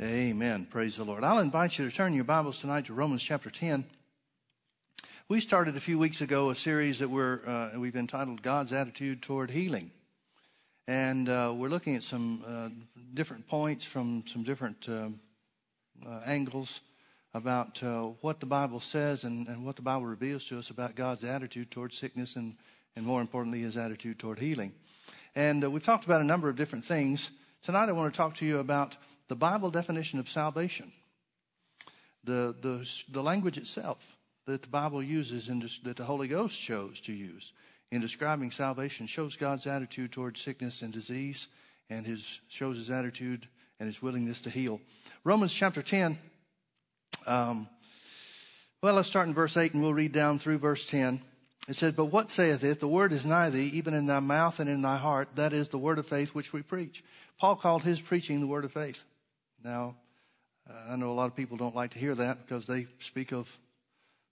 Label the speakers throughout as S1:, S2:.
S1: Amen. Praise the Lord. I'll invite you to turn your Bibles tonight to Romans chapter 10. We started a few weeks ago a series that we're, uh, we've entitled God's Attitude Toward Healing. And uh, we're looking at some uh, different points from some different um, uh, angles about uh, what the Bible says and, and what the Bible reveals to us about God's attitude toward sickness and, and more importantly, his attitude toward healing. And uh, we've talked about a number of different things. Tonight I want to talk to you about the Bible definition of salvation, the, the, the language itself that the Bible uses and that the Holy Ghost chose to use in describing salvation shows God's attitude towards sickness and disease and his, shows his attitude and his willingness to heal. Romans chapter 10, um, well, let's start in verse 8 and we'll read down through verse 10. It says, But what saith it? The word is nigh thee, even in thy mouth and in thy heart. That is the word of faith which we preach. Paul called his preaching the word of faith. Now, I know a lot of people don't like to hear that because they speak of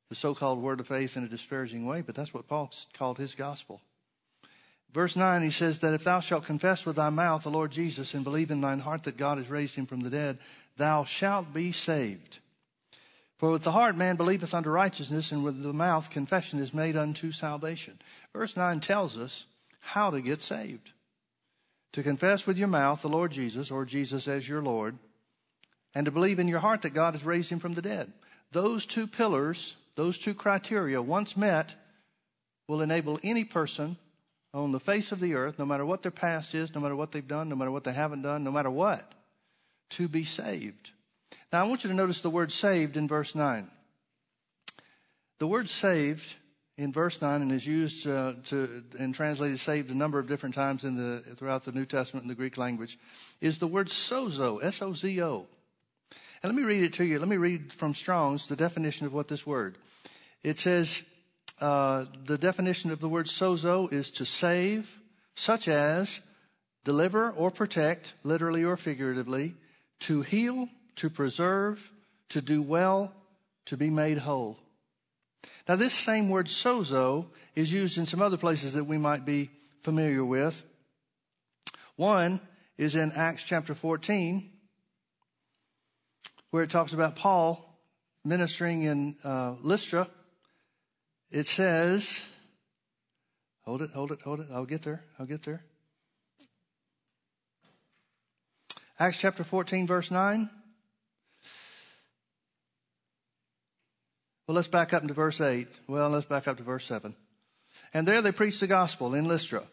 S1: the so called word of faith in a disparaging way, but that's what Paul called his gospel. Verse 9, he says that if thou shalt confess with thy mouth the Lord Jesus and believe in thine heart that God has raised him from the dead, thou shalt be saved. For with the heart man believeth unto righteousness, and with the mouth confession is made unto salvation. Verse 9 tells us how to get saved. To confess with your mouth the Lord Jesus, or Jesus as your Lord, and to believe in your heart that God has raised him from the dead. Those two pillars, those two criteria, once met, will enable any person on the face of the earth, no matter what their past is, no matter what they've done, no matter what they haven't done, no matter what, to be saved. Now, I want you to notice the word saved in verse 9. The word saved in verse 9 and is used uh, to and translated saved a number of different times in the throughout the New Testament in the Greek language is the word sozo, S O Z O. And let me read it to you. Let me read from Strong's the definition of what this word. It says uh, the definition of the word sozo is to save, such as deliver or protect, literally or figuratively, to heal, to preserve, to do well, to be made whole. Now, this same word sozo is used in some other places that we might be familiar with. One is in Acts chapter 14, where it talks about Paul ministering in uh, Lystra. It says, hold it, hold it, hold it. I'll get there. I'll get there. Acts chapter 14, verse 9. Well, let's back up into verse 8. Well, let's back up to verse 7. And there they preached the gospel in Lystra.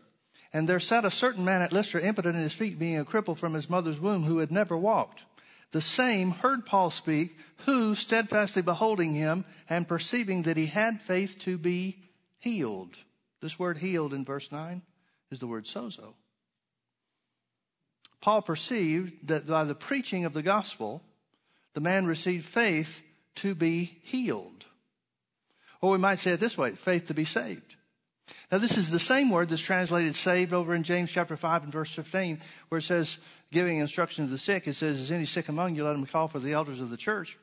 S1: And there sat a certain man at Lystra, impotent in his feet, being a cripple from his mother's womb, who had never walked. The same heard Paul speak, who, steadfastly beholding him and perceiving that he had faith to be healed. This word healed in verse 9 is the word sozo. Paul perceived that by the preaching of the gospel, the man received faith to be healed. Or we might say it this way faith to be saved. Now, this is the same word that's translated saved over in James chapter 5 and verse 15, where it says, giving instruction to the sick, it says, Is any sick among you? Let him call for the elders of the church.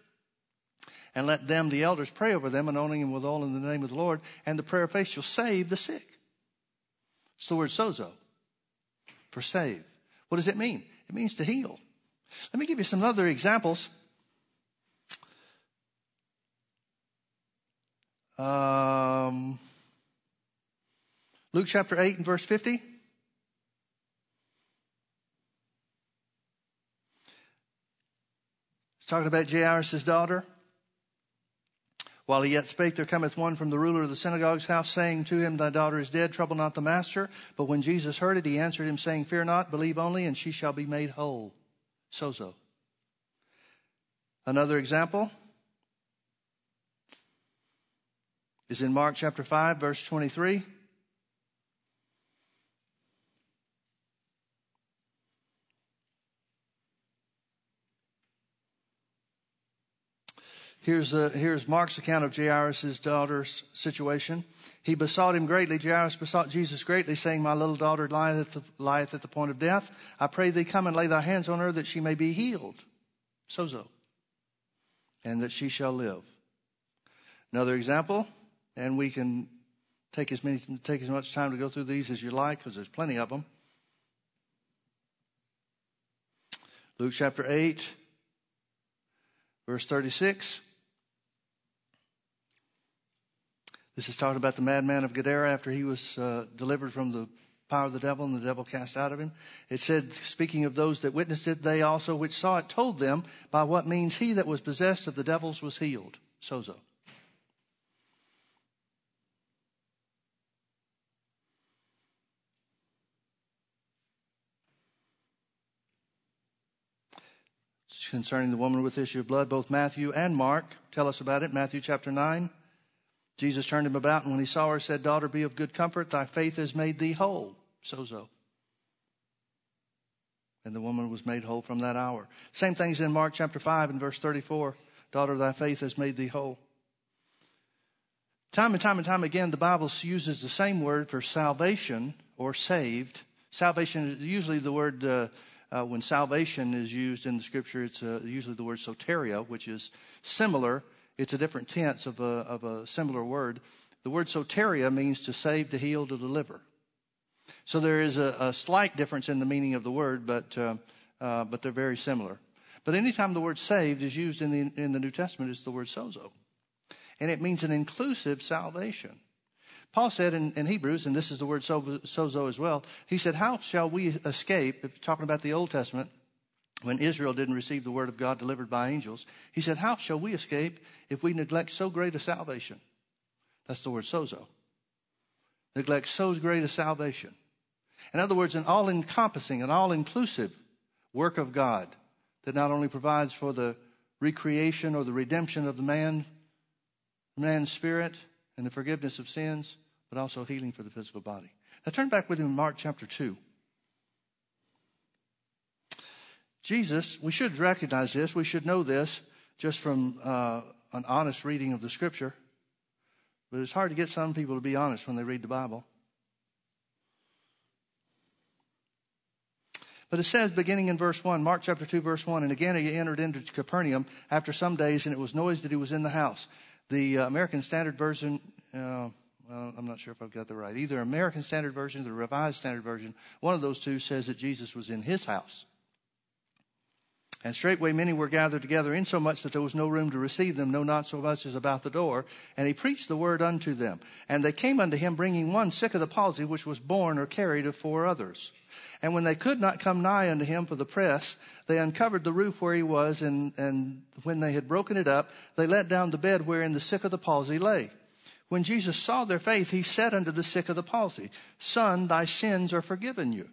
S1: And let them, the elders, pray over them, anointing them with oil in the name of the Lord. And the prayer of faith shall save the sick. It's the word sozo for save. What does it mean? It means to heal. Let me give you some other examples Um, Luke chapter 8 and verse 50. Talking about Jairus' daughter. While he yet spake, there cometh one from the ruler of the synagogue's house, saying to him, Thy daughter is dead, trouble not the master. But when Jesus heard it, he answered him, saying, Fear not, believe only, and she shall be made whole. Sozo. Another example, is in Mark chapter 5, verse 23. Here's, uh, here's Mark's account of Jairus' daughter's situation. He besought him greatly. Jairus besought Jesus greatly, saying, My little daughter lieth at, the, lieth at the point of death. I pray thee come and lay thy hands on her that she may be healed. Sozo. And that she shall live. Another example, and we can take as many take as much time to go through these as you like because there's plenty of them. Luke chapter 8 Verse 36. This is talking about the madman of Gadara after he was uh, delivered from the power of the devil and the devil cast out of him. It said, speaking of those that witnessed it, they also which saw it told them by what means he that was possessed of the devils was healed. Sozo. concerning the woman with issue of blood. Both Matthew and Mark tell us about it. Matthew chapter 9. Jesus turned him about, and when he saw her, said, Daughter, be of good comfort. Thy faith has made thee whole. Sozo. And the woman was made whole from that hour. Same things in Mark chapter 5 and verse 34. Daughter, thy faith has made thee whole. Time and time and time again, the Bible uses the same word for salvation or saved. Salvation is usually the word, uh, uh, when salvation is used in the scripture, it's uh, usually the word soteria, which is similar. It's a different tense of a, of a similar word. The word soteria means to save, to heal, to deliver. So there is a, a slight difference in the meaning of the word, but, uh, uh, but they're very similar. But anytime the word saved is used in the, in the New Testament, it's the word sozo. And it means an inclusive salvation. Paul said in, in Hebrews, and this is the word sozo as well, he said, How shall we escape, talking about the Old Testament, when Israel didn't receive the word of God delivered by angels, he said, How shall we escape if we neglect so great a salvation? That's the word sozo. Neglect so great a salvation. In other words, an all encompassing, an all inclusive work of God that not only provides for the recreation or the redemption of the man, man's spirit and the forgiveness of sins, but also healing for the physical body. Now turn back with me to Mark chapter 2. Jesus, we should recognize this, we should know this just from uh, an honest reading of the scripture. But it's hard to get some people to be honest when they read the Bible. But it says, beginning in verse 1, Mark chapter 2, verse 1, and again he entered into Capernaum after some days, and it was noised that he was in the house. The uh, American Standard Version, uh, well, I'm not sure if I've got the right. Either American Standard Version or the Revised Standard Version, one of those two says that Jesus was in his house. And straightway many were gathered together, insomuch that there was no room to receive them, no, not so much as about the door. And he preached the word unto them. And they came unto him, bringing one sick of the palsy, which was borne or carried of four others. And when they could not come nigh unto him for the press, they uncovered the roof where he was, and, and when they had broken it up, they let down the bed wherein the sick of the palsy lay. When Jesus saw their faith, he said unto the sick of the palsy, Son, thy sins are forgiven you.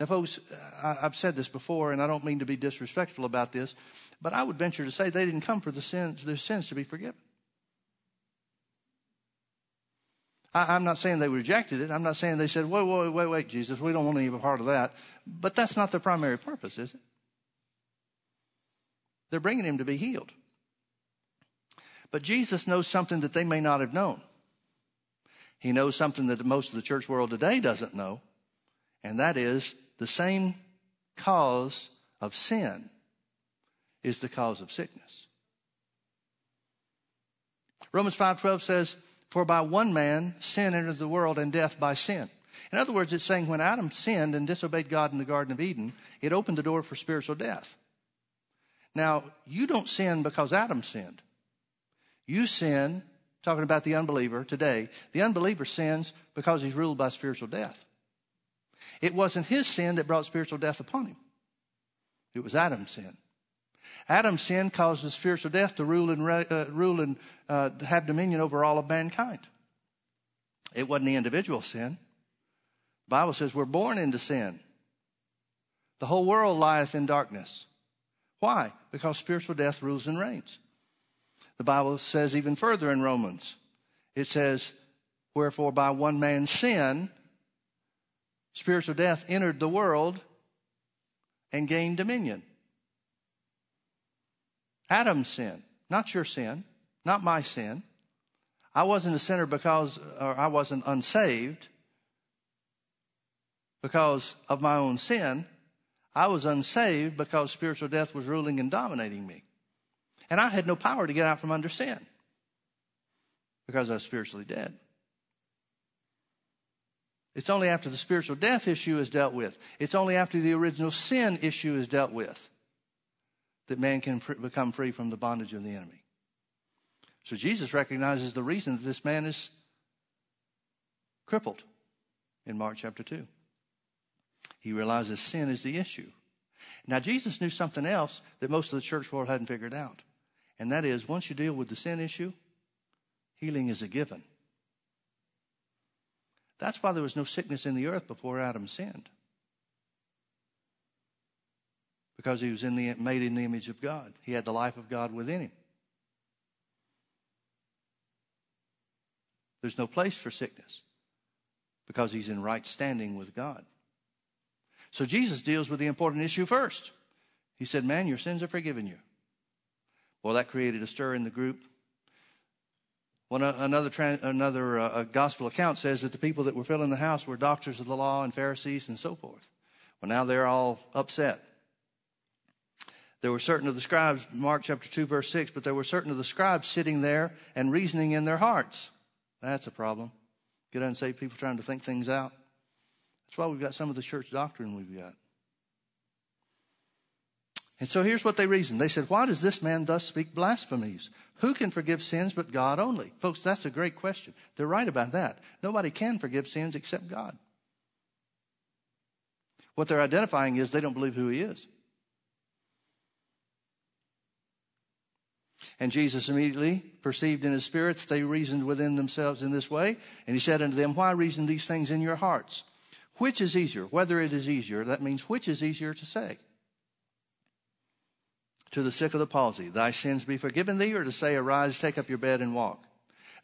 S1: Now, folks, I've said this before, and I don't mean to be disrespectful about this, but I would venture to say they didn't come for the sins, their sins to be forgiven. I, am not saying they rejected it. I'm not saying they said, wait, wait, wait, wait, Jesus, we don't want any part of that. But that's not their primary purpose, is it? They're bringing him to be healed. But Jesus knows something that they may not have known. He knows something that most of the church world today doesn't know, and that is the same cause of sin is the cause of sickness. Romans 5:12 says, "For by one man sin enters the world and death by sin." In other words, it's saying when Adam sinned and disobeyed God in the Garden of Eden, it opened the door for spiritual death. Now, you don't sin because Adam sinned. You sin, talking about the unbeliever today, the unbeliever sins because he's ruled by spiritual death. It wasn't his sin that brought spiritual death upon him. It was Adam's sin. Adam's sin caused the spiritual death to rule and, uh, rule and uh, have dominion over all of mankind. It wasn't the individual sin. The Bible says we're born into sin. The whole world lieth in darkness. Why? Because spiritual death rules and reigns. The Bible says even further in Romans, it says, Wherefore by one man's sin, spiritual death entered the world and gained dominion. Adam's sin, not your sin, not my sin. I wasn't a sinner because, or I wasn't unsaved because of my own sin. I was unsaved because spiritual death was ruling and dominating me. And I had no power to get out from under sin because I was spiritually dead. It's only after the spiritual death issue is dealt with. It's only after the original sin issue is dealt with that man can fr- become free from the bondage of the enemy. So Jesus recognizes the reason that this man is crippled in Mark chapter 2. He realizes sin is the issue. Now, Jesus knew something else that most of the church world hadn't figured out. And that is, once you deal with the sin issue, healing is a given. That's why there was no sickness in the earth before Adam sinned. Because he was in the, made in the image of God. He had the life of God within him. There's no place for sickness because he's in right standing with God. So Jesus deals with the important issue first. He said, Man, your sins are forgiven you. Well, that created a stir in the group. Another another uh, gospel account says that the people that were filling the house were doctors of the law and Pharisees and so forth. Well, now they're all upset. There were certain of the scribes, Mark chapter 2, verse 6, but there were certain of the scribes sitting there and reasoning in their hearts. That's a problem. Get unsaved people trying to think things out. That's why we've got some of the church doctrine we've got. And so here's what they reasoned. They said, Why does this man thus speak blasphemies? Who can forgive sins but God only? Folks, that's a great question. They're right about that. Nobody can forgive sins except God. What they're identifying is they don't believe who he is. And Jesus immediately perceived in his spirit that they reasoned within themselves in this way. And he said unto them, Why reason these things in your hearts? Which is easier? Whether it is easier, that means which is easier to say? To the sick of the palsy, Thy sins be forgiven thee, or to say, Arise, take up your bed and walk.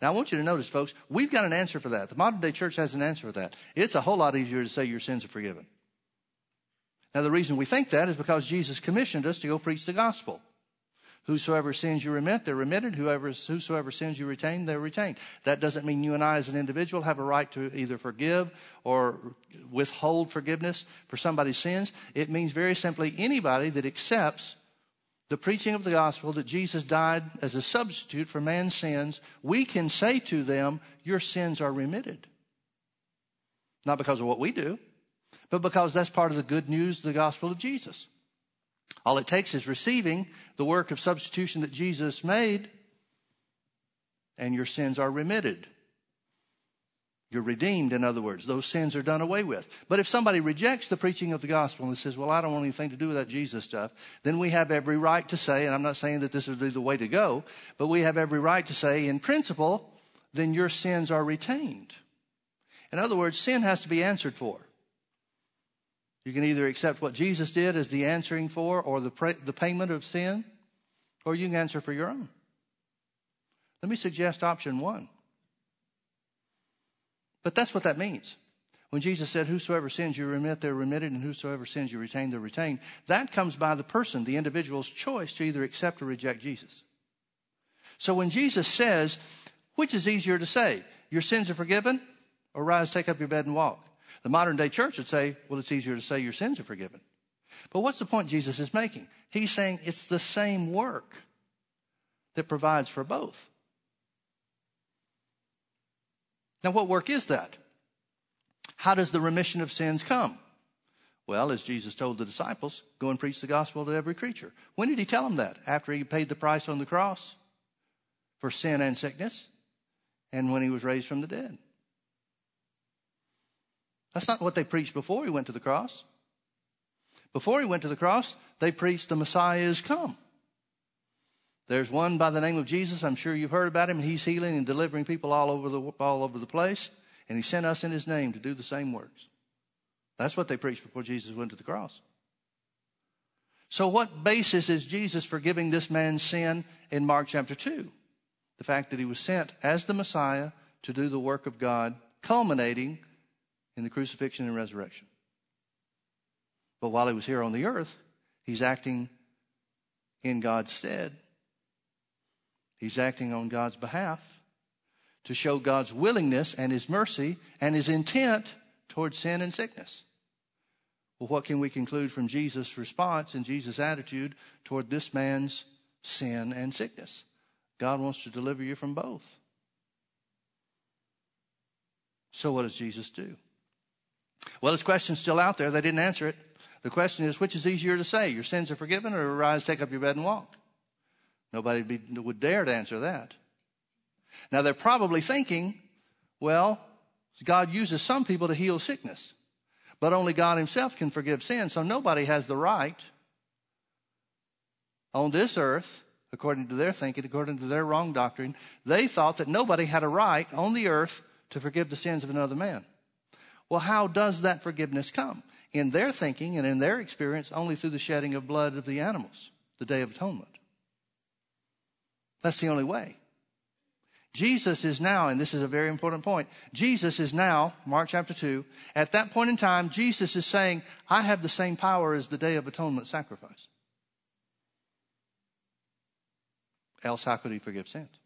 S1: Now I want you to notice, folks, we've got an answer for that. The modern day church has an answer for that. It's a whole lot easier to say your sins are forgiven. Now the reason we think that is because Jesus commissioned us to go preach the gospel. Whosoever sins you remit, they're remitted. Whoever, whosoever sins you retain, they're retained. That doesn't mean you and I as an individual have a right to either forgive or withhold forgiveness for somebody's sins. It means very simply anybody that accepts the preaching of the gospel that Jesus died as a substitute for man's sins, we can say to them, Your sins are remitted. Not because of what we do, but because that's part of the good news, of the gospel of Jesus. All it takes is receiving the work of substitution that Jesus made, and your sins are remitted. You're redeemed, in other words. Those sins are done away with. But if somebody rejects the preaching of the gospel and says, Well, I don't want anything to do with that Jesus stuff, then we have every right to say, and I'm not saying that this is the way to go, but we have every right to say, in principle, then your sins are retained. In other words, sin has to be answered for. You can either accept what Jesus did as the answering for or the, pra- the payment of sin, or you can answer for your own. Let me suggest option one. But that's what that means. When Jesus said, Whosoever sins you remit, they're remitted, and whosoever sins you retain, they're retained, that comes by the person, the individual's choice to either accept or reject Jesus. So when Jesus says, Which is easier to say, Your sins are forgiven, or rise, take up your bed, and walk? The modern day church would say, well, it's easier to say your sins are forgiven. But what's the point Jesus is making? He's saying it's the same work that provides for both. Now, what work is that? How does the remission of sins come? Well, as Jesus told the disciples, go and preach the gospel to every creature. When did he tell them that? After he paid the price on the cross for sin and sickness, and when he was raised from the dead. That's not what they preached before he went to the cross. Before he went to the cross, they preached the Messiah is come. There's one by the name of Jesus. I'm sure you've heard about him. He's healing and delivering people all over the, all over the place. And he sent us in his name to do the same works. That's what they preached before Jesus went to the cross. So, what basis is Jesus forgiving this man's sin in Mark chapter 2? The fact that he was sent as the Messiah to do the work of God, culminating in the crucifixion and resurrection. But while he was here on the earth, he's acting in God's stead. He's acting on God's behalf to show God's willingness and his mercy and his intent towards sin and sickness. Well, what can we conclude from Jesus' response and Jesus' attitude toward this man's sin and sickness? God wants to deliver you from both. So, what does Jesus do? Well, his question's still out there. They didn't answer it. The question is, which is easier to say? Your sins are forgiven or arise, take up your bed and walk? Nobody would dare to answer that. Now they're probably thinking, well, God uses some people to heal sickness, but only God himself can forgive sin. So nobody has the right on this earth, according to their thinking, according to their wrong doctrine. They thought that nobody had a right on the earth to forgive the sins of another man. Well, how does that forgiveness come? In their thinking and in their experience, only through the shedding of blood of the animals, the Day of Atonement. That's the only way. Jesus is now, and this is a very important point, Jesus is now, Mark chapter 2, at that point in time, Jesus is saying, I have the same power as the Day of Atonement sacrifice. Else, how could he forgive sins?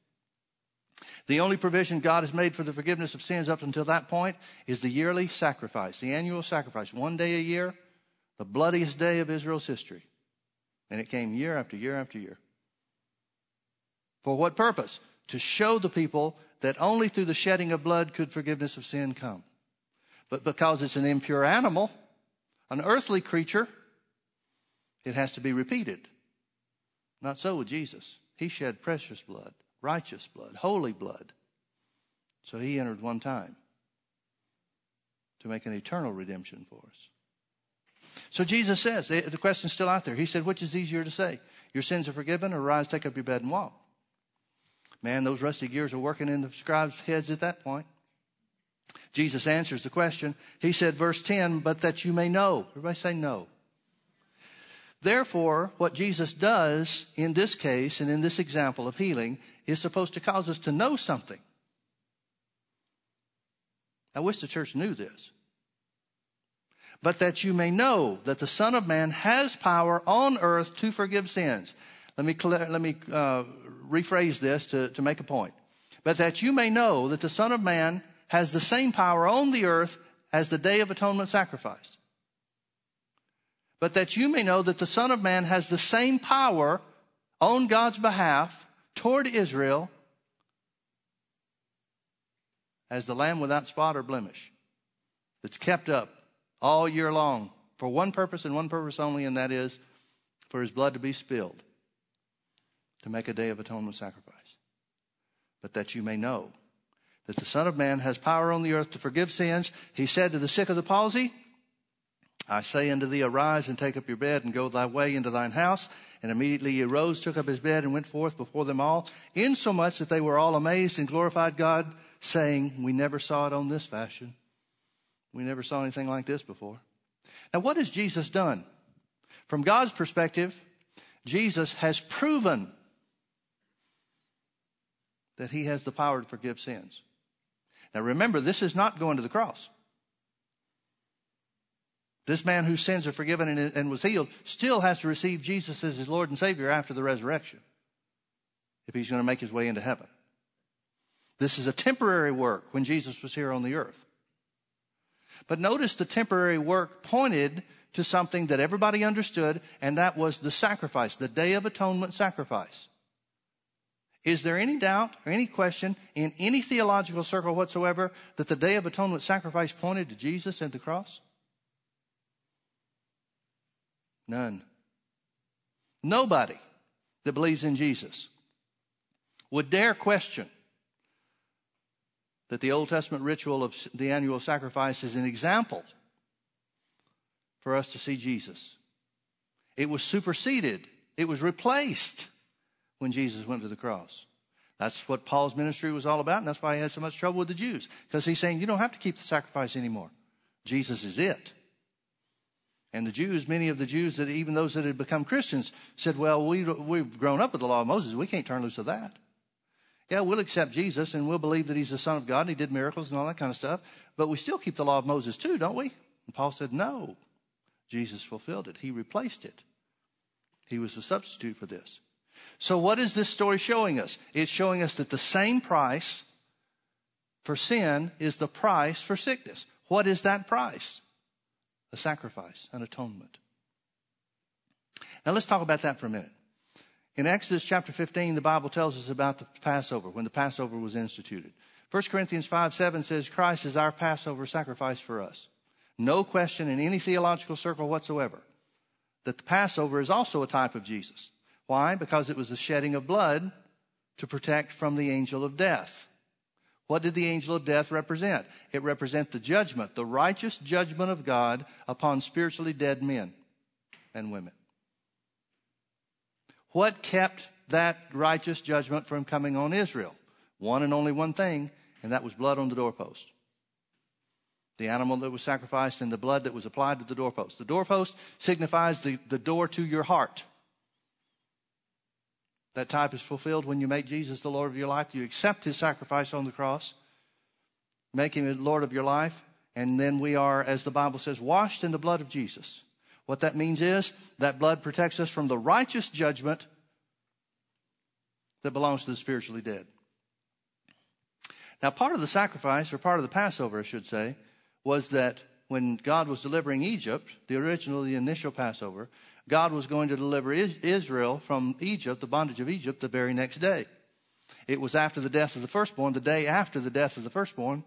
S1: The only provision God has made for the forgiveness of sins up until that point is the yearly sacrifice, the annual sacrifice, one day a year, the bloodiest day of Israel's history. And it came year after year after year. For what purpose? To show the people that only through the shedding of blood could forgiveness of sin come. But because it's an impure animal, an earthly creature, it has to be repeated. Not so with Jesus. He shed precious blood righteous blood, holy blood. So he entered one time to make an eternal redemption for us. So Jesus says, the question's still out there. He said, which is easier to say? Your sins are forgiven or rise, take up your bed and walk? Man, those rusty gears are working in the scribes' heads at that point. Jesus answers the question. He said, verse 10, but that you may know. Everybody say no. Therefore, what Jesus does in this case and in this example of healing is supposed to cause us to know something. I wish the church knew this. But that you may know that the Son of Man has power on earth to forgive sins. Let me, let me uh, rephrase this to, to make a point. But that you may know that the Son of Man has the same power on the earth as the Day of Atonement sacrifice. But that you may know that the Son of Man has the same power on God's behalf toward Israel as the lamb without spot or blemish that's kept up all year long for one purpose and one purpose only, and that is for his blood to be spilled to make a day of atonement sacrifice. But that you may know that the Son of Man has power on the earth to forgive sins. He said to the sick of the palsy, I say unto thee, arise and take up your bed and go thy way into thine house. And immediately he arose, took up his bed, and went forth before them all, insomuch that they were all amazed and glorified God, saying, We never saw it on this fashion. We never saw anything like this before. Now, what has Jesus done? From God's perspective, Jesus has proven that he has the power to forgive sins. Now, remember, this is not going to the cross. This man whose sins are forgiven and, and was healed still has to receive Jesus as his Lord and Savior after the resurrection if he's going to make his way into heaven. This is a temporary work when Jesus was here on the earth. But notice the temporary work pointed to something that everybody understood, and that was the sacrifice, the Day of Atonement sacrifice. Is there any doubt or any question in any theological circle whatsoever that the Day of Atonement sacrifice pointed to Jesus and the cross? None. Nobody that believes in Jesus would dare question that the Old Testament ritual of the annual sacrifice is an example for us to see Jesus. It was superseded, it was replaced when Jesus went to the cross. That's what Paul's ministry was all about, and that's why he had so much trouble with the Jews. Because he's saying, you don't have to keep the sacrifice anymore. Jesus is it. And the Jews, many of the Jews that even those that had become Christians said, well, we, we've grown up with the law of Moses. We can't turn loose of that. Yeah, we'll accept Jesus and we'll believe that he's the son of God and he did miracles and all that kind of stuff. But we still keep the law of Moses too, don't we? And Paul said, no. Jesus fulfilled it. He replaced it. He was the substitute for this. So what is this story showing us? It's showing us that the same price for sin is the price for sickness. What is that price? a sacrifice, an atonement. Now let's talk about that for a minute. In Exodus chapter 15, the Bible tells us about the Passover, when the Passover was instituted. 1 Corinthians 5 7 says, Christ is our Passover sacrifice for us. No question in any theological circle whatsoever that the Passover is also a type of Jesus. Why? Because it was the shedding of blood to protect from the angel of death. What did the angel of death represent? It represents the judgment, the righteous judgment of God upon spiritually dead men and women. What kept that righteous judgment from coming on Israel? One and only one thing, and that was blood on the doorpost. The animal that was sacrificed and the blood that was applied to the doorpost. The doorpost signifies the, the door to your heart. That type is fulfilled when you make Jesus the Lord of your life. You accept his sacrifice on the cross, make him the Lord of your life, and then we are, as the Bible says, washed in the blood of Jesus. What that means is that blood protects us from the righteous judgment that belongs to the spiritually dead. Now, part of the sacrifice, or part of the Passover, I should say, was that when God was delivering Egypt, the original, the initial Passover, God was going to deliver Israel from Egypt, the bondage of Egypt, the very next day. It was after the death of the firstborn, the day after the death of the firstborn,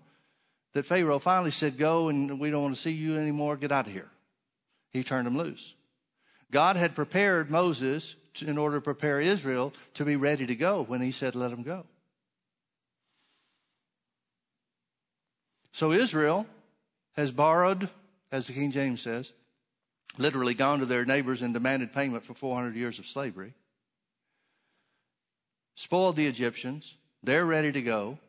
S1: that Pharaoh finally said, Go and we don't want to see you anymore, get out of here. He turned them loose. God had prepared Moses to, in order to prepare Israel to be ready to go when he said, Let them go. So Israel has borrowed, as the King James says, literally gone to their neighbors and demanded payment for 400 years of slavery, spoiled the Egyptians. They're ready to go.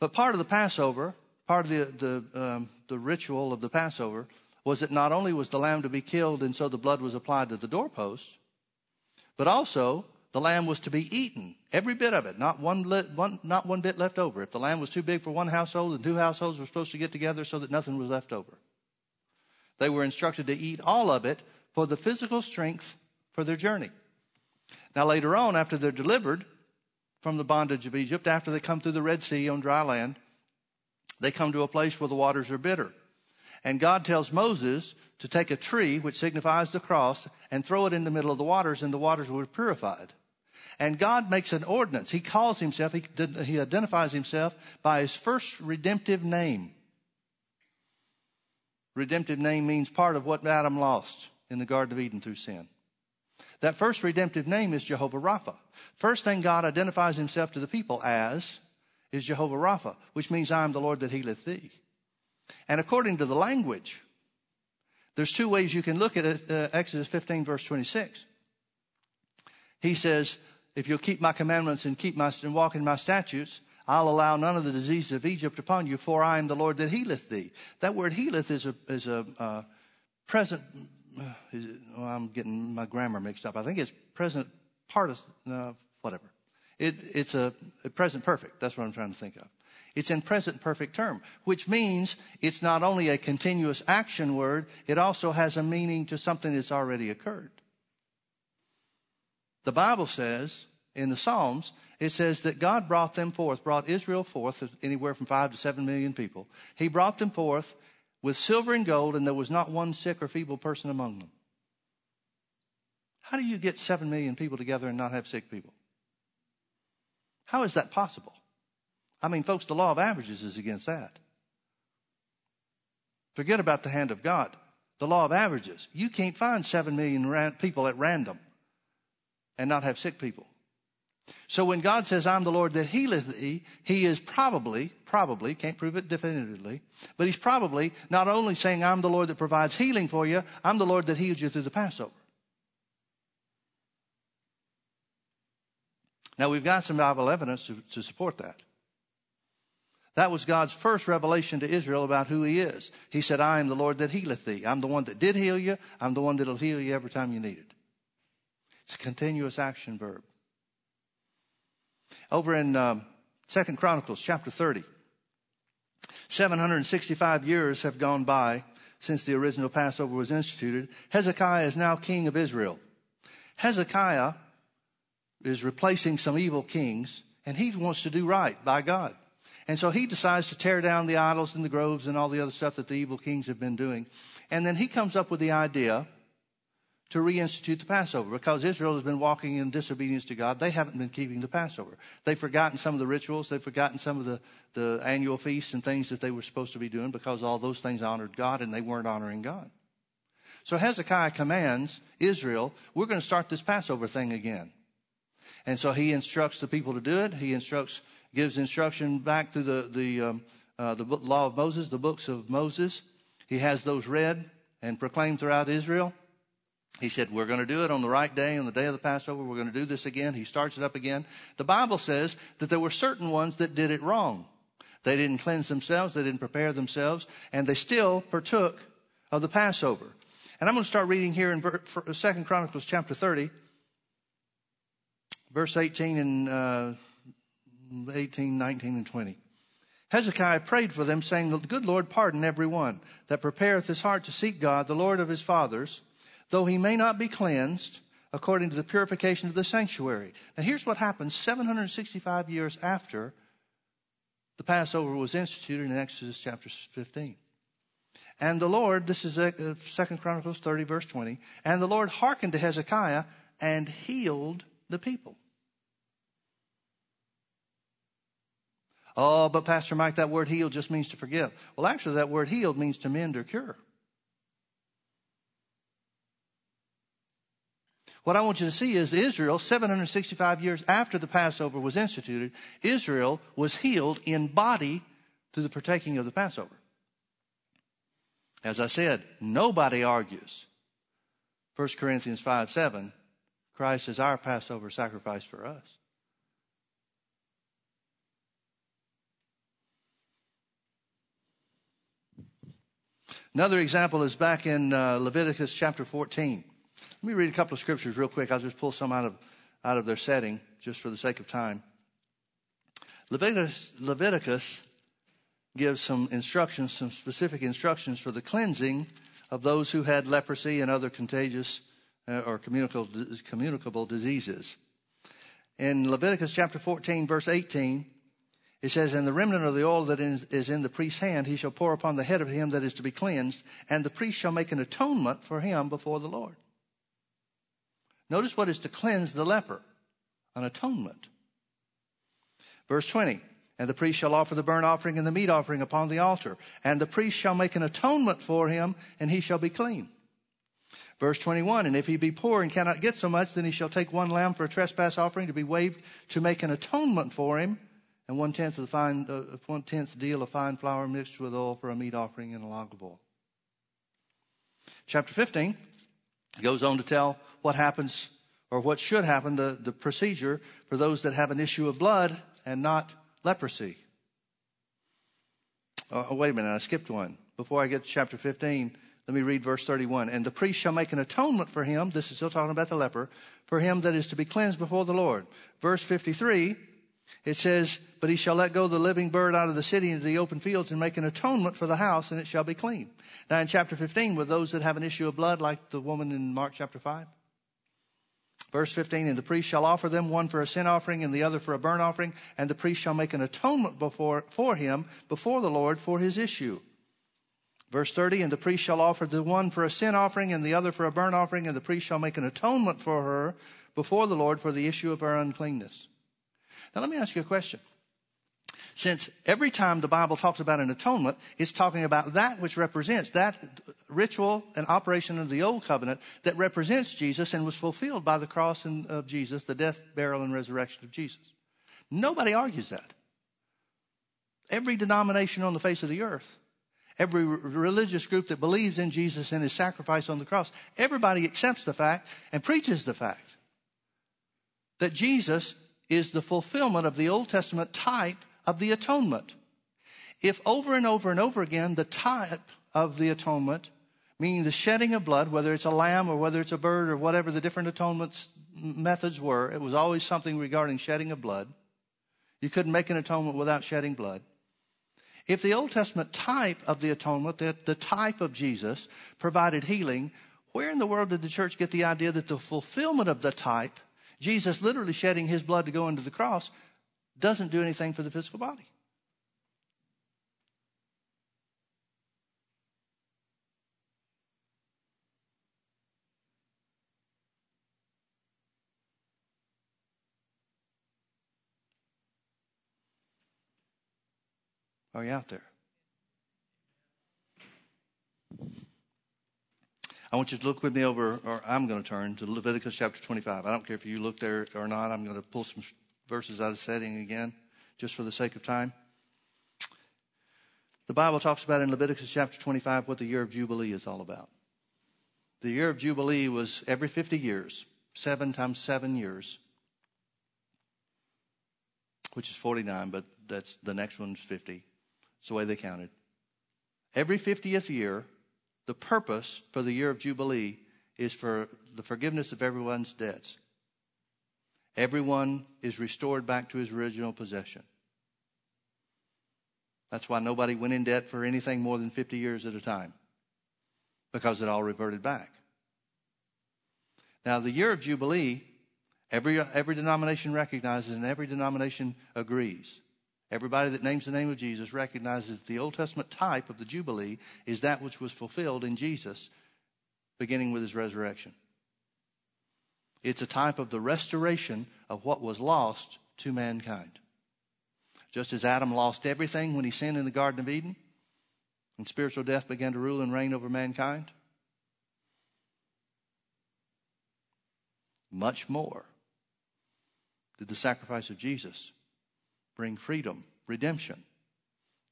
S1: But part of the Passover, part of the, the, um, the ritual of the Passover, was that not only was the lamb to be killed and so the blood was applied to the doorposts, but also the lamb was to be eaten, every bit of it, not one, one, not one bit left over. If the lamb was too big for one household, and two households were supposed to get together so that nothing was left over. They were instructed to eat all of it for the physical strength for their journey. Now, later on, after they're delivered from the bondage of Egypt, after they come through the Red Sea on dry land, they come to a place where the waters are bitter. And God tells Moses to take a tree, which signifies the cross, and throw it in the middle of the waters, and the waters were purified. And God makes an ordinance. He calls himself, he, he identifies himself by his first redemptive name. Redemptive name means part of what Adam lost in the Garden of Eden through sin. That first redemptive name is Jehovah Rapha. First thing God identifies himself to the people as is Jehovah Rapha, which means I am the Lord that healeth thee. And according to the language, there's two ways you can look at it, uh, Exodus 15 verse 26. He says, if you'll keep my commandments and keep my, and walk in my statutes, I'll allow none of the diseases of Egypt upon you, for I am the Lord that healeth thee. That word healeth is a, is a uh, present, uh, is it, well, I'm getting my grammar mixed up. I think it's present part uh, whatever. It, it's a, a present perfect. That's what I'm trying to think of. It's in present perfect term, which means it's not only a continuous action word, it also has a meaning to something that's already occurred. The Bible says in the Psalms it says that God brought them forth, brought Israel forth, anywhere from five to seven million people. He brought them forth with silver and gold, and there was not one sick or feeble person among them. How do you get seven million people together and not have sick people? How is that possible? I mean, folks, the law of averages is against that. Forget about the hand of God. The law of averages. You can't find seven million people at random and not have sick people. So when God says, I'm the Lord that healeth thee, he is probably, probably, can't prove it definitively, but he's probably not only saying, I'm the Lord that provides healing for you, I'm the Lord that heals you through the Passover. Now we've got some Bible evidence to, to support that. That was God's first revelation to Israel about who he is. He said, I am the Lord that healeth thee. I'm the one that did heal you. I'm the one that'll heal you every time you need it. It's a continuous action verb. Over in um, Second Chronicles chapter 30, 765 years have gone by since the original Passover was instituted. Hezekiah is now king of Israel. Hezekiah is replacing some evil kings, and he wants to do right by God. And so he decides to tear down the idols and the groves and all the other stuff that the evil kings have been doing. And then he comes up with the idea to reinstitute the Passover because Israel has been walking in disobedience to God. They haven't been keeping the Passover. They've forgotten some of the rituals. They've forgotten some of the, the annual feasts and things that they were supposed to be doing because all those things honored God and they weren't honoring God. So Hezekiah commands Israel, we're going to start this Passover thing again. And so he instructs the people to do it. He instructs, gives instruction back to the, the, um, uh, the law of Moses, the books of Moses. He has those read and proclaimed throughout Israel. He said, We're going to do it on the right day, on the day of the Passover. We're going to do this again. He starts it up again. The Bible says that there were certain ones that did it wrong. They didn't cleanse themselves, they didn't prepare themselves, and they still partook of the Passover. And I'm going to start reading here in Second Chronicles chapter 30, verse 18 and uh, 18, 19, and 20. Hezekiah prayed for them, saying, The good Lord pardon every one that prepareth his heart to seek God, the Lord of his fathers, though he may not be cleansed according to the purification of the sanctuary. Now, here's what happened 765 years after the Passover was instituted in Exodus chapter 15. And the Lord, this is uh, Second Chronicles 30, verse 20, and the Lord hearkened to Hezekiah and healed the people. Oh, but Pastor Mike, that word healed just means to forgive. Well, actually, that word healed means to mend or cure. What I want you to see is Israel, 765 years after the Passover was instituted, Israel was healed in body through the partaking of the Passover. As I said, nobody argues. 1 Corinthians 5 7, Christ is our Passover sacrifice for us. Another example is back in uh, Leviticus chapter 14. Let me read a couple of scriptures real quick. I'll just pull some out of, out of their setting just for the sake of time. Leviticus, Leviticus gives some instructions, some specific instructions for the cleansing of those who had leprosy and other contagious uh, or communicable, communicable diseases. In Leviticus chapter 14, verse 18, it says, And the remnant of the oil that is in the priest's hand, he shall pour upon the head of him that is to be cleansed, and the priest shall make an atonement for him before the Lord. Notice what is to cleanse the leper an atonement. Verse 20 And the priest shall offer the burnt offering and the meat offering upon the altar, and the priest shall make an atonement for him, and he shall be clean. Verse 21 And if he be poor and cannot get so much, then he shall take one lamb for a trespass offering to be waved to make an atonement for him, and one tenth of the fine, uh, one tenth deal of fine flour mixed with oil for a meat offering and a log of oil. Chapter 15 goes on to tell what happens or what should happen, the, the procedure for those that have an issue of blood and not leprosy. Oh, oh, wait a minute, I skipped one. Before I get to chapter 15, let me read verse 31. And the priest shall make an atonement for him, this is still talking about the leper, for him that is to be cleansed before the Lord. Verse 53, it says, But he shall let go the living bird out of the city into the open fields and make an atonement for the house, and it shall be clean. Now in chapter 15, with those that have an issue of blood, like the woman in Mark chapter 5, Verse 15, and the priest shall offer them one for a sin offering and the other for a burnt offering, and the priest shall make an atonement before, for him before the Lord for his issue. Verse 30, and the priest shall offer the one for a sin offering and the other for a burnt offering, and the priest shall make an atonement for her before the Lord for the issue of her uncleanness. Now let me ask you a question. Since every time the Bible talks about an atonement, it's talking about that which represents that ritual and operation of the old covenant that represents Jesus and was fulfilled by the cross of Jesus, the death, burial, and resurrection of Jesus. Nobody argues that. Every denomination on the face of the earth, every religious group that believes in Jesus and his sacrifice on the cross, everybody accepts the fact and preaches the fact that Jesus is the fulfillment of the Old Testament type of the atonement. If over and over and over again the type of the atonement, meaning the shedding of blood, whether it's a lamb or whether it's a bird or whatever the different atonement methods were, it was always something regarding shedding of blood. You couldn't make an atonement without shedding blood. If the Old Testament type of the atonement, the, the type of Jesus, provided healing, where in the world did the church get the idea that the fulfillment of the type, Jesus literally shedding his blood to go into the cross doesn't do anything for the physical body. Are you out there? I want you to look with me over, or I'm going to turn to Leviticus chapter 25. I don't care if you look there or not. I'm going to pull some verses out of setting again, just for the sake of time. The Bible talks about in Leviticus chapter 25 what the year of Jubilee is all about. The year of Jubilee was every 50 years, seven times seven years, which is 49, but that's the next one's 50. It's the way they counted. Every 50th year, the purpose for the year of Jubilee is for the forgiveness of everyone's debts. Everyone is restored back to his original possession. That's why nobody went in debt for anything more than 50 years at a time, because it all reverted back. Now, the year of Jubilee, every, every denomination recognizes and every denomination agrees. Everybody that names the name of Jesus recognizes that the Old Testament type of the Jubilee is that which was fulfilled in Jesus, beginning with his resurrection. It's a type of the restoration of what was lost to mankind. Just as Adam lost everything when he sinned in the Garden of Eden, and spiritual death began to rule and reign over mankind, much more did the sacrifice of Jesus bring freedom, redemption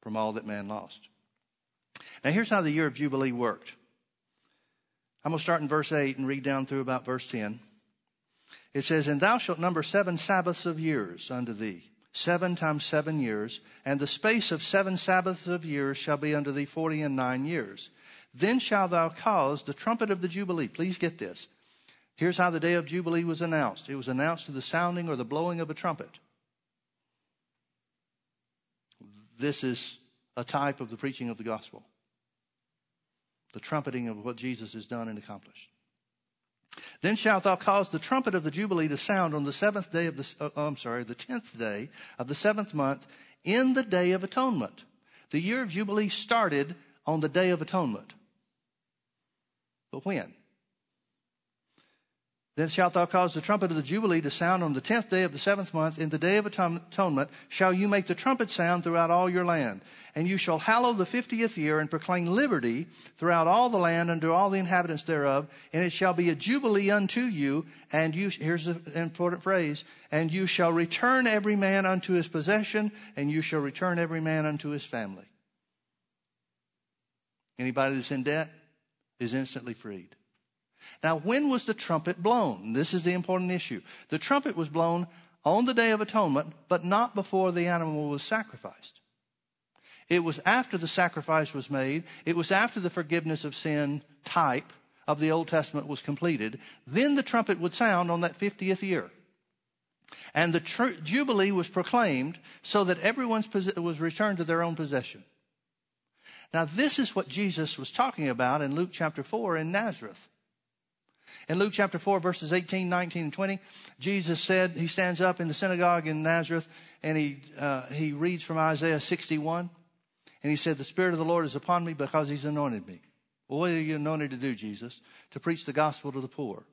S1: from all that man lost. Now, here's how the year of Jubilee worked. I'm going to start in verse 8 and read down through about verse 10. It says, And thou shalt number seven Sabbaths of years unto thee, seven times seven years, and the space of seven Sabbaths of years shall be unto thee forty and nine years. Then shalt thou cause the trumpet of the Jubilee. Please get this. Here's how the day of Jubilee was announced it was announced to the sounding or the blowing of a trumpet. This is a type of the preaching of the gospel, the trumpeting of what Jesus has done and accomplished. Then shalt thou cause the trumpet of the Jubilee to sound on the seventh day of the, oh, I'm sorry, the tenth day of the seventh month in the day of atonement. The year of Jubilee started on the day of atonement. But when? Then shalt thou cause the trumpet of the Jubilee to sound on the tenth day of the seventh month. In the day of atonement shall you make the trumpet sound throughout all your land. And you shall hallow the fiftieth year and proclaim liberty throughout all the land unto all the inhabitants thereof. And it shall be a jubilee unto you. And you, here's the important phrase, and you shall return every man unto his possession, and you shall return every man unto his family. Anybody that's in debt is instantly freed. Now, when was the trumpet blown? This is the important issue. The trumpet was blown on the Day of Atonement, but not before the animal was sacrificed. It was after the sacrifice was made, it was after the forgiveness of sin type of the Old Testament was completed. Then the trumpet would sound on that 50th year. And the tr- Jubilee was proclaimed so that everyone was returned to their own possession. Now, this is what Jesus was talking about in Luke chapter 4 in Nazareth. In Luke chapter 4, verses 18, 19, and 20, Jesus said, he stands up in the synagogue in Nazareth and he, uh, he reads from Isaiah 61. And he said, The Spirit of the Lord is upon me because he's anointed me. Well, what are you anointed to do, Jesus? To preach the gospel to the poor,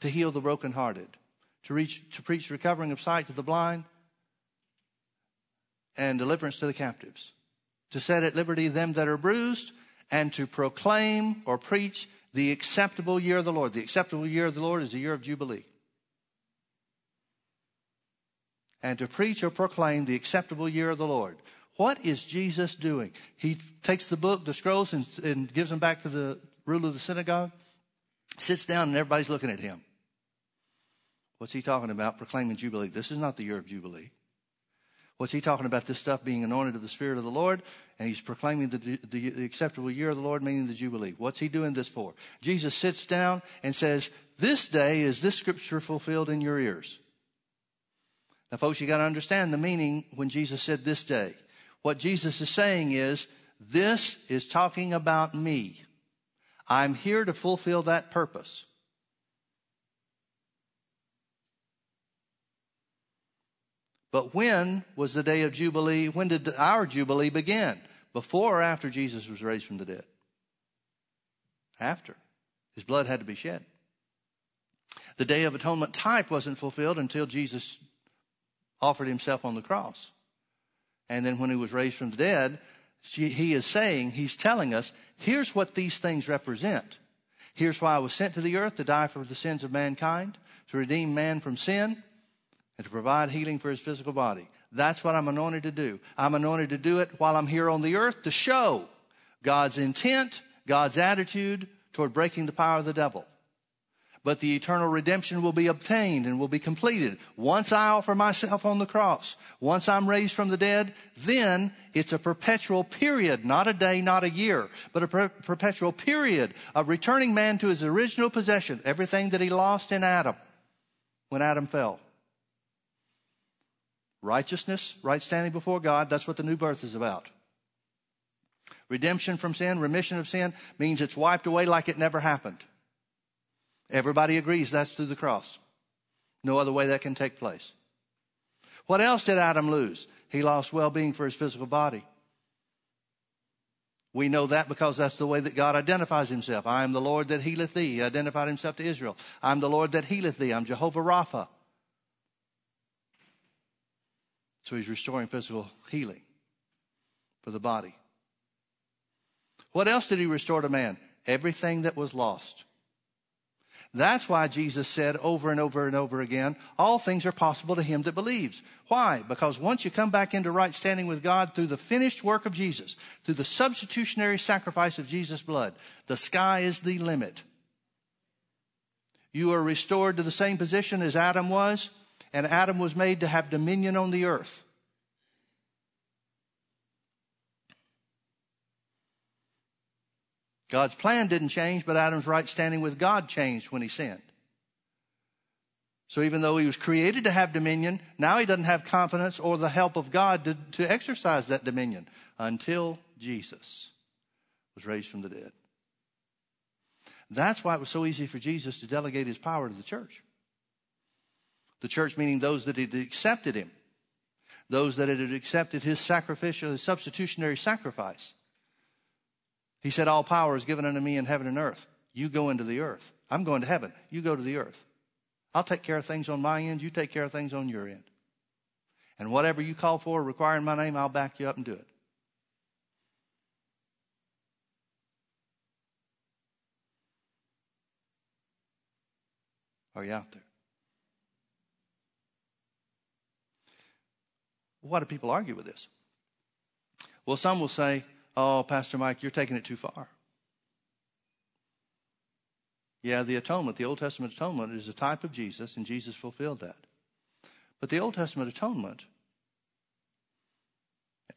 S1: to heal the brokenhearted, to, reach, to preach recovering of sight to the blind, and deliverance to the captives, to set at liberty them that are bruised, and to proclaim or preach the acceptable year of the Lord. The acceptable year of the Lord is the year of Jubilee. And to preach or proclaim the acceptable year of the Lord. What is Jesus doing? He takes the book, the scrolls, and, and gives them back to the ruler of the synagogue, sits down, and everybody's looking at him. What's he talking about? Proclaiming Jubilee. This is not the year of Jubilee. What's he talking about? This stuff being anointed of the Spirit of the Lord, and he's proclaiming the, the, the, acceptable year of the Lord, meaning the Jubilee. What's he doing this for? Jesus sits down and says, This day is this scripture fulfilled in your ears. Now, folks, you got to understand the meaning when Jesus said this day. What Jesus is saying is, This is talking about me. I'm here to fulfill that purpose. But when was the day of Jubilee? When did our Jubilee begin? Before or after Jesus was raised from the dead? After. His blood had to be shed. The Day of Atonement type wasn't fulfilled until Jesus offered himself on the cross. And then when he was raised from the dead, he is saying, he's telling us, here's what these things represent. Here's why I was sent to the earth to die for the sins of mankind, to redeem man from sin, and to provide healing for his physical body. That's what I'm anointed to do. I'm anointed to do it while I'm here on the earth to show God's intent, God's attitude toward breaking the power of the devil. But the eternal redemption will be obtained and will be completed. Once I offer myself on the cross, once I'm raised from the dead, then it's a perpetual period, not a day, not a year, but a per- perpetual period of returning man to his original possession, everything that he lost in Adam when Adam fell. Righteousness, right standing before God, that's what the new birth is about. Redemption from sin, remission of sin means it's wiped away like it never happened. Everybody agrees that's through the cross. No other way that can take place. What else did Adam lose? He lost well being for his physical body. We know that because that's the way that God identifies himself. I am the Lord that healeth thee. He identified himself to Israel. I'm the Lord that healeth thee. I'm Jehovah Rapha. So he's restoring physical healing for the body. What else did he restore to man? Everything that was lost. That's why Jesus said over and over and over again, all things are possible to him that believes. Why? Because once you come back into right standing with God through the finished work of Jesus, through the substitutionary sacrifice of Jesus' blood, the sky is the limit. You are restored to the same position as Adam was and Adam was made to have dominion on the earth. God's plan didn't change, but Adam's right standing with God changed when he sinned. So even though he was created to have dominion, now he doesn't have confidence or the help of God to, to exercise that dominion until Jesus was raised from the dead. That's why it was so easy for Jesus to delegate his power to the church. The church meaning those that had accepted him, those that had accepted his sacrificial, his substitutionary sacrifice. He said, All power is given unto me in heaven and earth. You go into the earth. I'm going to heaven. You go to the earth. I'll take care of things on my end. You take care of things on your end. And whatever you call for requiring my name, I'll back you up and do it. Are you out there? Why do people argue with this? Well, some will say, oh, Pastor Mike, you're taking it too far. Yeah, the atonement, the Old Testament atonement is a type of Jesus, and Jesus fulfilled that. But the Old Testament atonement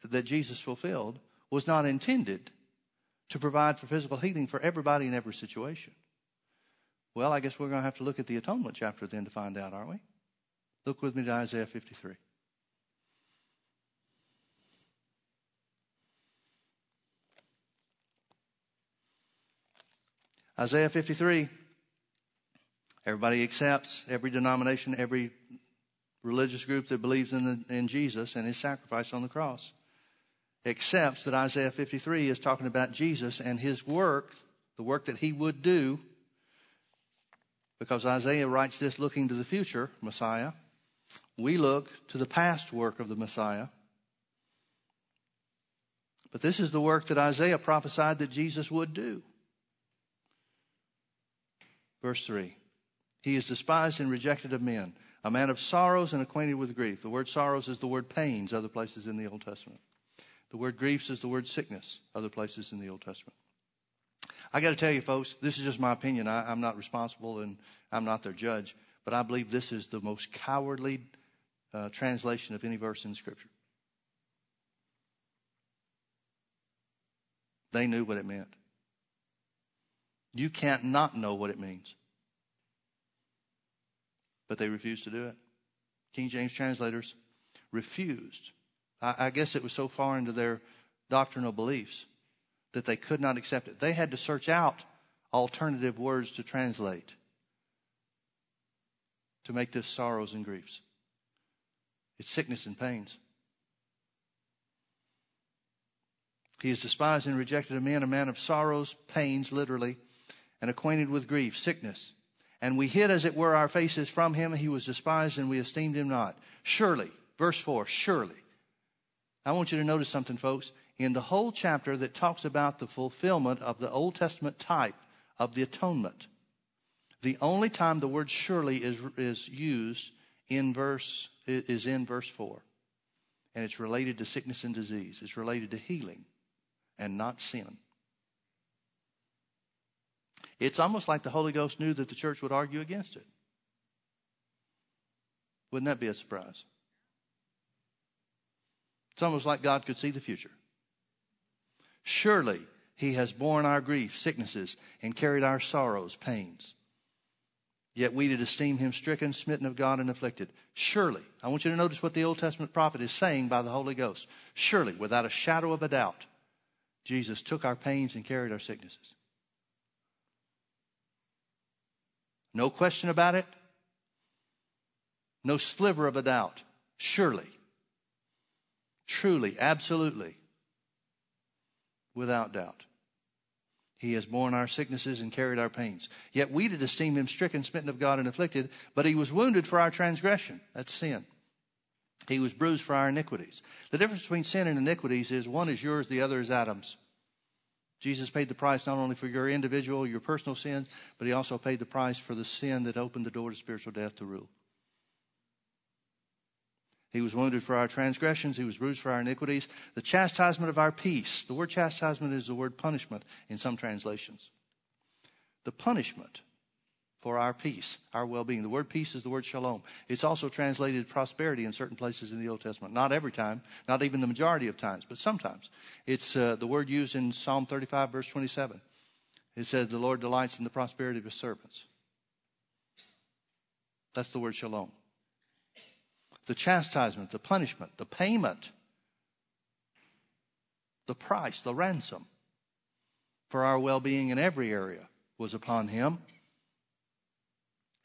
S1: that Jesus fulfilled was not intended to provide for physical healing for everybody in every situation. Well, I guess we're going to have to look at the atonement chapter then to find out, aren't we? Look with me to Isaiah 53. Isaiah 53. Everybody accepts, every denomination, every religious group that believes in, the, in Jesus and his sacrifice on the cross accepts that Isaiah 53 is talking about Jesus and his work, the work that he would do, because Isaiah writes this looking to the future Messiah. We look to the past work of the Messiah. But this is the work that Isaiah prophesied that Jesus would do. Verse 3 He is despised and rejected of men, a man of sorrows and acquainted with grief. The word sorrows is the word pains, other places in the Old Testament. The word griefs is the word sickness, other places in the Old Testament. I got to tell you, folks, this is just my opinion. I, am not responsible and I'm not their judge, but I believe this is the most cowardly uh, translation of any verse in Scripture. They knew what it meant. You can't not know what it means. But they refused to do it. King James translators refused. I, I guess it was so far into their doctrinal beliefs that they could not accept it. They had to search out alternative words to translate to make this sorrows and griefs. It's sickness and pains. He is despised and rejected of men, a man of sorrows, pains, literally, and acquainted with grief, sickness. And we hid, as it were, our faces from him. He was despised, and we esteemed him not. Surely, verse 4, surely. I want you to notice something, folks. In the whole chapter that talks about the fulfillment of the Old Testament type of the atonement, the only time the word surely is, is used in verse is in verse 4. And it's related to sickness and disease. It's related to healing and not sin. It's almost like the Holy Ghost knew that the church would argue against it. Wouldn't that be a surprise? It's almost like God could see the future. Surely he has borne our grief, sicknesses, and carried our sorrows, pains. Yet we did esteem him stricken, smitten of God, and afflicted. Surely, I want you to notice what the Old Testament prophet is saying by the Holy Ghost. Surely, without a shadow of a doubt, Jesus took our pains and carried our sicknesses. No question about it. No sliver of a doubt. Surely. Truly, absolutely. Without doubt. He has borne our sicknesses and carried our pains. Yet we did esteem him stricken, smitten of God, and afflicted, but he was wounded for our transgression. That's sin. He was bruised for our iniquities. The difference between sin and iniquities is one is yours, the other is Adam's. Jesus paid the price not only for your individual, your personal sins, but he also paid the price for the sin that opened the door to spiritual death to rule. He was wounded for our transgressions. He was bruised for our iniquities. The chastisement of our peace. The word chastisement is the word punishment in some translations. The punishment for our peace, our well being. The word peace is the word shalom. It's also translated prosperity in certain places in the Old Testament. Not every time, not even the majority of times, but sometimes. It's uh, the word used in Psalm 35, verse 27. It says, The Lord delights in the prosperity of his servants. That's the word shalom the chastisement, the punishment, the payment, the price, the ransom for our well being in every area was upon him.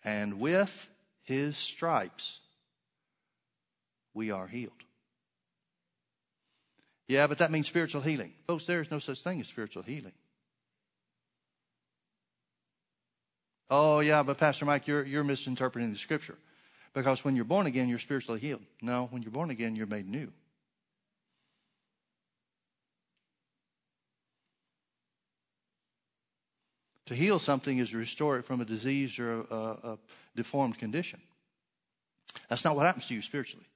S1: And with his stripes, we are healed. Yeah, but that means spiritual healing. Folks, there is no such thing as spiritual healing. Oh, yeah, but Pastor Mike, you're, you're misinterpreting the scripture. Because when you're born again, you're spiritually healed. No, when you're born again, you're made new. To heal something is to restore it from a disease or a, a, deformed condition. That's not what happens to you spiritually.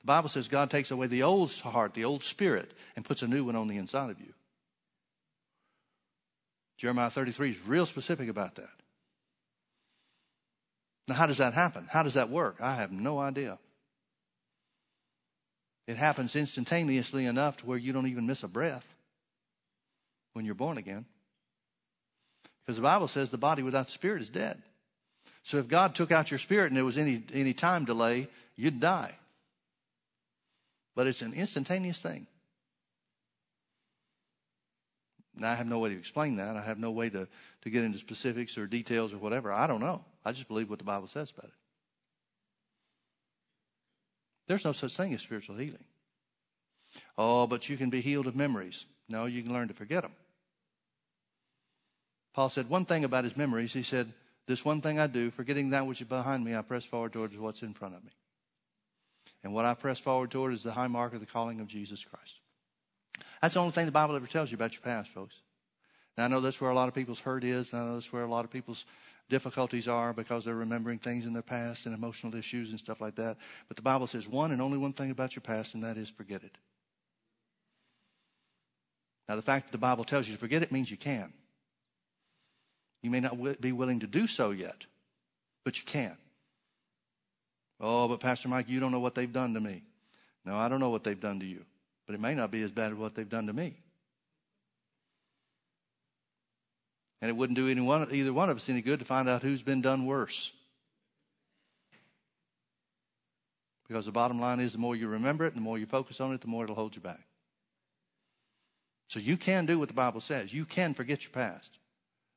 S1: The Bible says God takes away the old heart, the old spirit, and puts a new one on the inside of you. Jeremiah 33 is real specific about that. Now, how does that happen? How does that work? I have no idea. It happens instantaneously enough to where you don't even miss a breath when you're born again. Because the Bible says the body without the spirit is dead. So if God took out your spirit and there was any, any time delay, you'd die. But it's an instantaneous thing. Now, I have no way to explain that. I have no way to, to get into specifics or details or whatever. I don't know. I just believe what the Bible says about it. There's no such thing as spiritual healing. Oh, but you can be healed of memories. No, you can learn to forget them. Paul said one thing about his memories. He said, This one thing I do, forgetting that which is behind me, I press forward towards what's in front of me. And what I press forward toward is the high mark of the calling of Jesus Christ. That's the only thing the Bible ever tells you about your past, folks. Now, I know that's where a lot of people's hurt is, and I know that's where a lot of people's difficulties are because they're remembering things in their past and emotional issues and stuff like that. But the Bible says one and only one thing about your past, and that is forget it. Now, the fact that the Bible tells you to forget it means you can. You may not be willing to do so yet, but you can. Oh, but Pastor Mike, you don't know what they've done to me. No, I don't know what they've done to you, but it may not be as bad as what they've done to me. And it wouldn't do either one of us any good to find out who's been done worse. Because the bottom line is the more you remember it, the more you focus on it, the more it'll hold you back. So you can do what the Bible says. You can forget your past,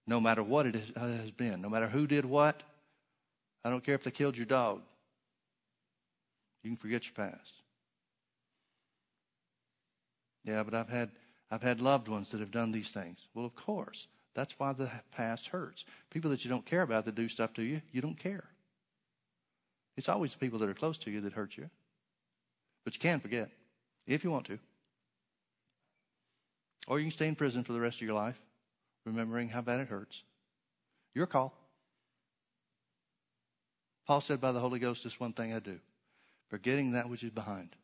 S1: no matter what it uh, has been, no matter who did what. I don't care if they killed your dog. You can forget your past. Yeah, but I've had I've had loved ones that have done these things. Well, of course. That's why the past hurts. People that you don't care about that do stuff to you, you don't care. It's always the people that are close to you that hurt you. But you can forget. if you want to. Or you can stay in prison for the rest of your life, remembering how bad it hurts. Your call. Paul said, by the Holy Ghost, this one thing I do forgetting that which is behind,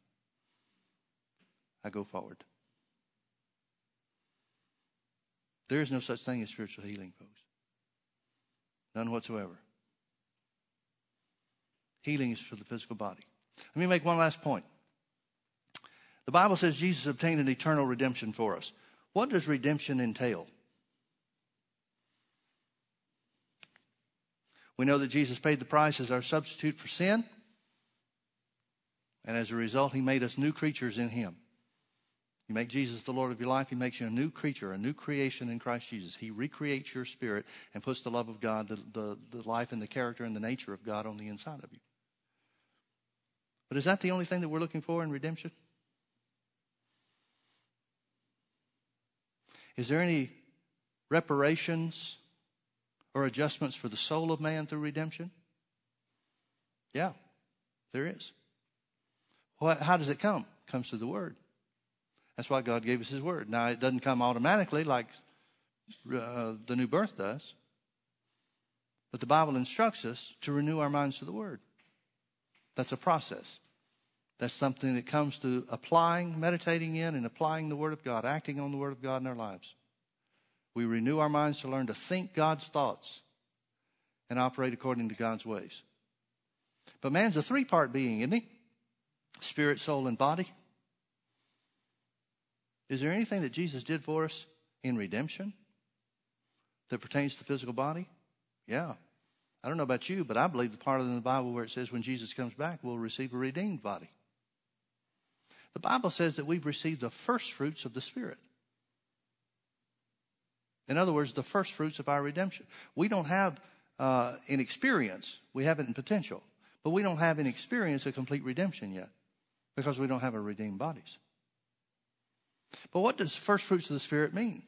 S1: I go forward. There is no such thing as spiritual healing, folks. None whatsoever. Healing is for the physical body. Let me make one last point. The Bible says Jesus obtained an eternal redemption for us. What does redemption entail? We know that Jesus paid the price as our substitute for sin. And as a result, he made us new creatures in him. You make Jesus the Lord of your life, he makes you a new creature, a new creation in Christ Jesus. He recreates your spirit and puts the love of God, the, the, the life and the character and the nature of God on the inside of you. But is that the only thing that we're looking for in redemption? Is there any reparations or adjustments for the soul of man through redemption? Yeah, there is. What, how does it come? It comes through the Word. That's why God gave us His Word. Now, it doesn't come automatically like uh, the new birth does, but the Bible instructs us to renew our minds to the Word. That's a process. That's something that comes to applying, meditating in, and applying the Word of God, acting on the Word of God in our lives. We renew our minds to learn to think God's thoughts and operate according to God's ways. But man's a three part being, isn't he? Spirit, soul, and body. Is there anything that Jesus did for us in redemption that pertains to the physical body? Yeah. I don't know about you, but I believe the part of the Bible where it says when Jesus comes back, we'll receive a redeemed body. The Bible says that we've received the first fruits of the Spirit. In other words, the first fruits of our redemption. We don't have uh, in experience, we have it in potential, but we don't have in experience a complete redemption yet because we don't have our redeemed bodies. But what does first fruits of the Spirit mean?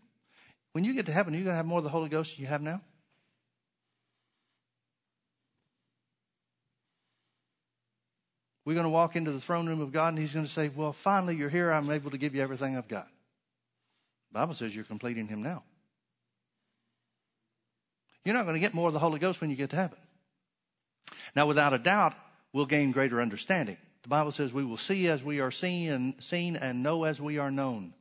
S1: When you get to heaven, are you going to have more of the Holy Ghost than you have now? We're going to walk into the throne room of God and He's going to say, Well, finally you're here. I'm able to give you everything I've got. The Bible says you're completing Him now. You're not going to get more of the Holy Ghost when you get to heaven. Now, without a doubt, we'll gain greater understanding. The Bible says we will see as we are seen and seen and know as we are known.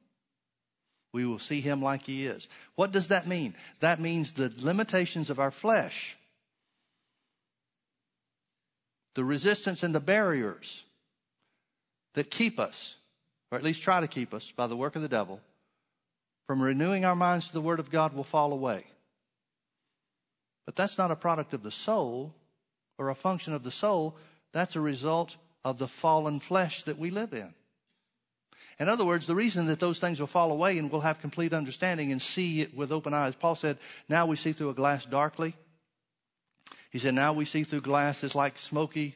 S1: We will see him like he is. What does that mean? That means the limitations of our flesh, the resistance and the barriers that keep us, or at least try to keep us by the work of the devil, from renewing our minds to the Word of God will fall away. But that's not a product of the soul or a function of the soul. That's a result of the fallen flesh that we live in. In other words, the reason that those things will fall away and we'll have complete understanding and see it with open eyes. Paul said, now we see through a glass darkly. He said, now we see through glass that's like smoky,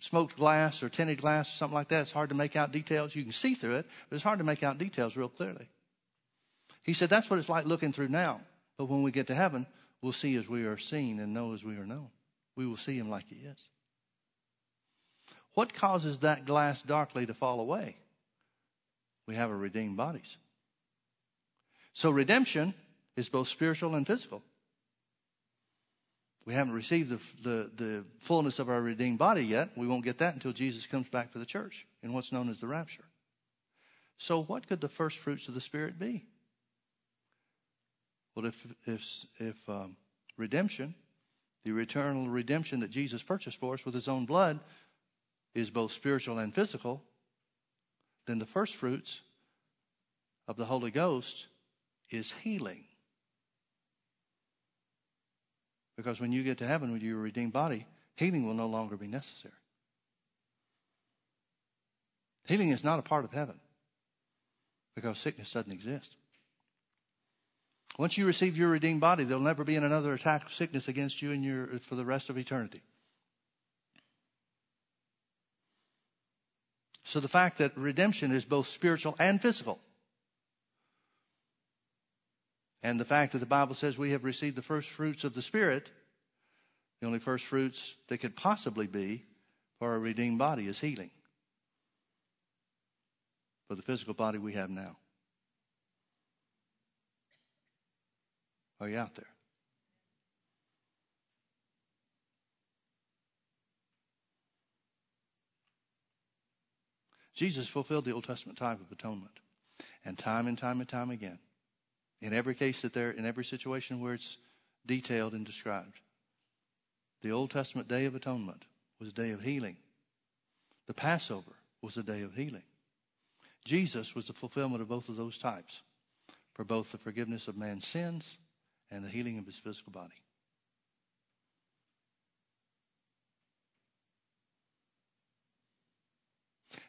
S1: smoked glass or tinted glass or something like that. It's hard to make out details. You can see through it, but it's hard to make out details real clearly. He said, that's what it's like looking through now. But when we get to heaven, We'll see as we are seen and know as we are known. We will see him like he is. What causes that glass darkly to fall away? We have our redeemed bodies. So redemption is both spiritual and physical. We haven't received the, the, the, fullness of our redeemed body yet. We won't get that until Jesus comes back for the church in what's known as the rapture. So, what could the first fruits of the Spirit be? Well, if, if, if um, redemption, the eternal redemption that Jesus purchased for us with his own blood, is both spiritual and physical, then the first fruits of the Holy Ghost is healing. Because when you get to heaven with your redeemed body, healing will no longer be necessary. Healing is not a part of heaven because sickness doesn't exist. Once you receive your redeemed body, there'll never be another attack of sickness against you your, for the rest of eternity. So the fact that redemption is both spiritual and physical, and the fact that the Bible says we have received the first fruits of the Spirit, the only first fruits that could possibly be for a redeemed body is healing. for the physical body we have now. Oh, Are you out there? Jesus fulfilled the Old Testament type of atonement. And time and time and time again, in every case that there, in every situation where it's detailed and described, the Old Testament Day of Atonement was a day of healing. The Passover was a day of healing. Jesus was the fulfillment of both of those types for both the forgiveness of man's sins and the healing of his physical body.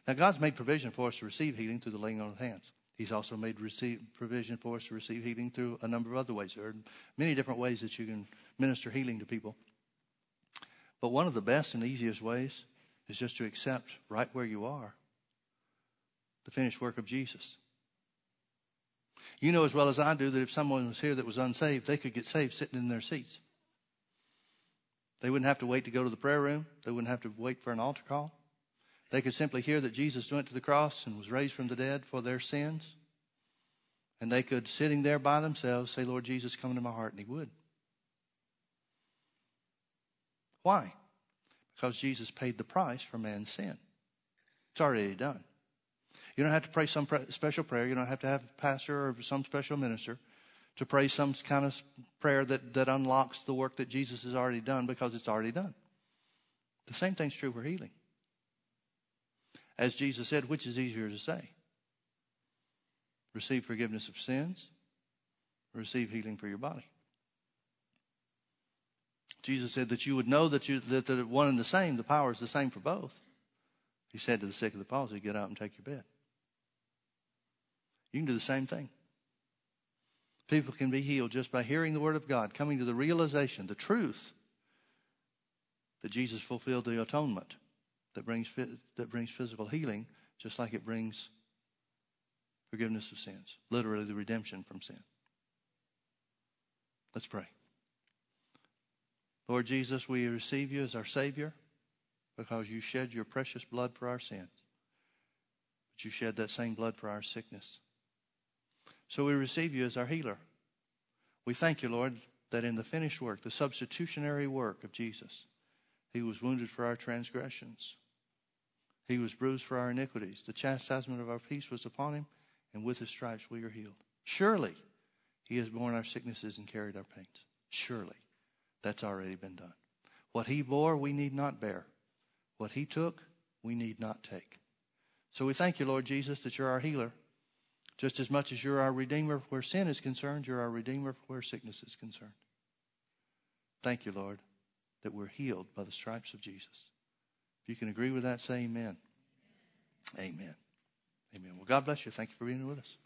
S1: Now, God's made provision for us to receive healing through the laying on of hands. He's also made receive, provision for us to receive healing through a number of other ways. There are many different ways that you can minister healing to people. But one of the best and easiest ways is just to accept right where you are the finished work of Jesus. You know as well as I do that if someone was here that was unsaved, they could get saved sitting in their seats. They wouldn't have to wait to go to the prayer room. They wouldn't have to wait for an altar call. They could simply hear that Jesus went to the cross and was raised from the dead for their sins. And they could, sitting there by themselves, say, Lord Jesus, come into my heart. And he would. Why? Because Jesus paid the price for man's sin. It's already done. You don't have to pray some special prayer. You don't have to have a pastor or some special minister to pray some kind of prayer that, that unlocks the work that Jesus has already done because it's already done. The same thing's true for healing. As Jesus said, which is easier to say? Receive forgiveness of sins, receive healing for your body. Jesus said that you would know that you that the one and the same, the power is the same for both. He said to the sick of the palsy, get up and take your bed. You can do the same thing. People can be healed just by hearing the word of God, coming to the realization, the truth that Jesus fulfilled the atonement that brings, that brings physical healing, just like it brings forgiveness of sins, literally the redemption from sin. Let's pray. Lord Jesus, we receive you as our Savior because you shed your precious blood for our sins. But you shed that same blood for our sickness. So we receive you as our healer. We thank you, Lord, that in the finished work, the substitutionary work of Jesus, he was wounded for our transgressions. He was bruised for our iniquities. The chastisement of our peace was upon him, and with his stripes we are healed. Surely he has borne our sicknesses and carried our pains. Surely that's already been done. What he bore, we need not bear. What he took, we need not take. So we thank you, Lord Jesus, that you're our healer. Just as much as you're our Redeemer where sin is concerned, you're our Redeemer where sickness is concerned. Thank you, Lord, that we're healed by the stripes of Jesus. If you can agree with that, say amen. Amen. Amen. Well, God bless you. Thank you for being with us.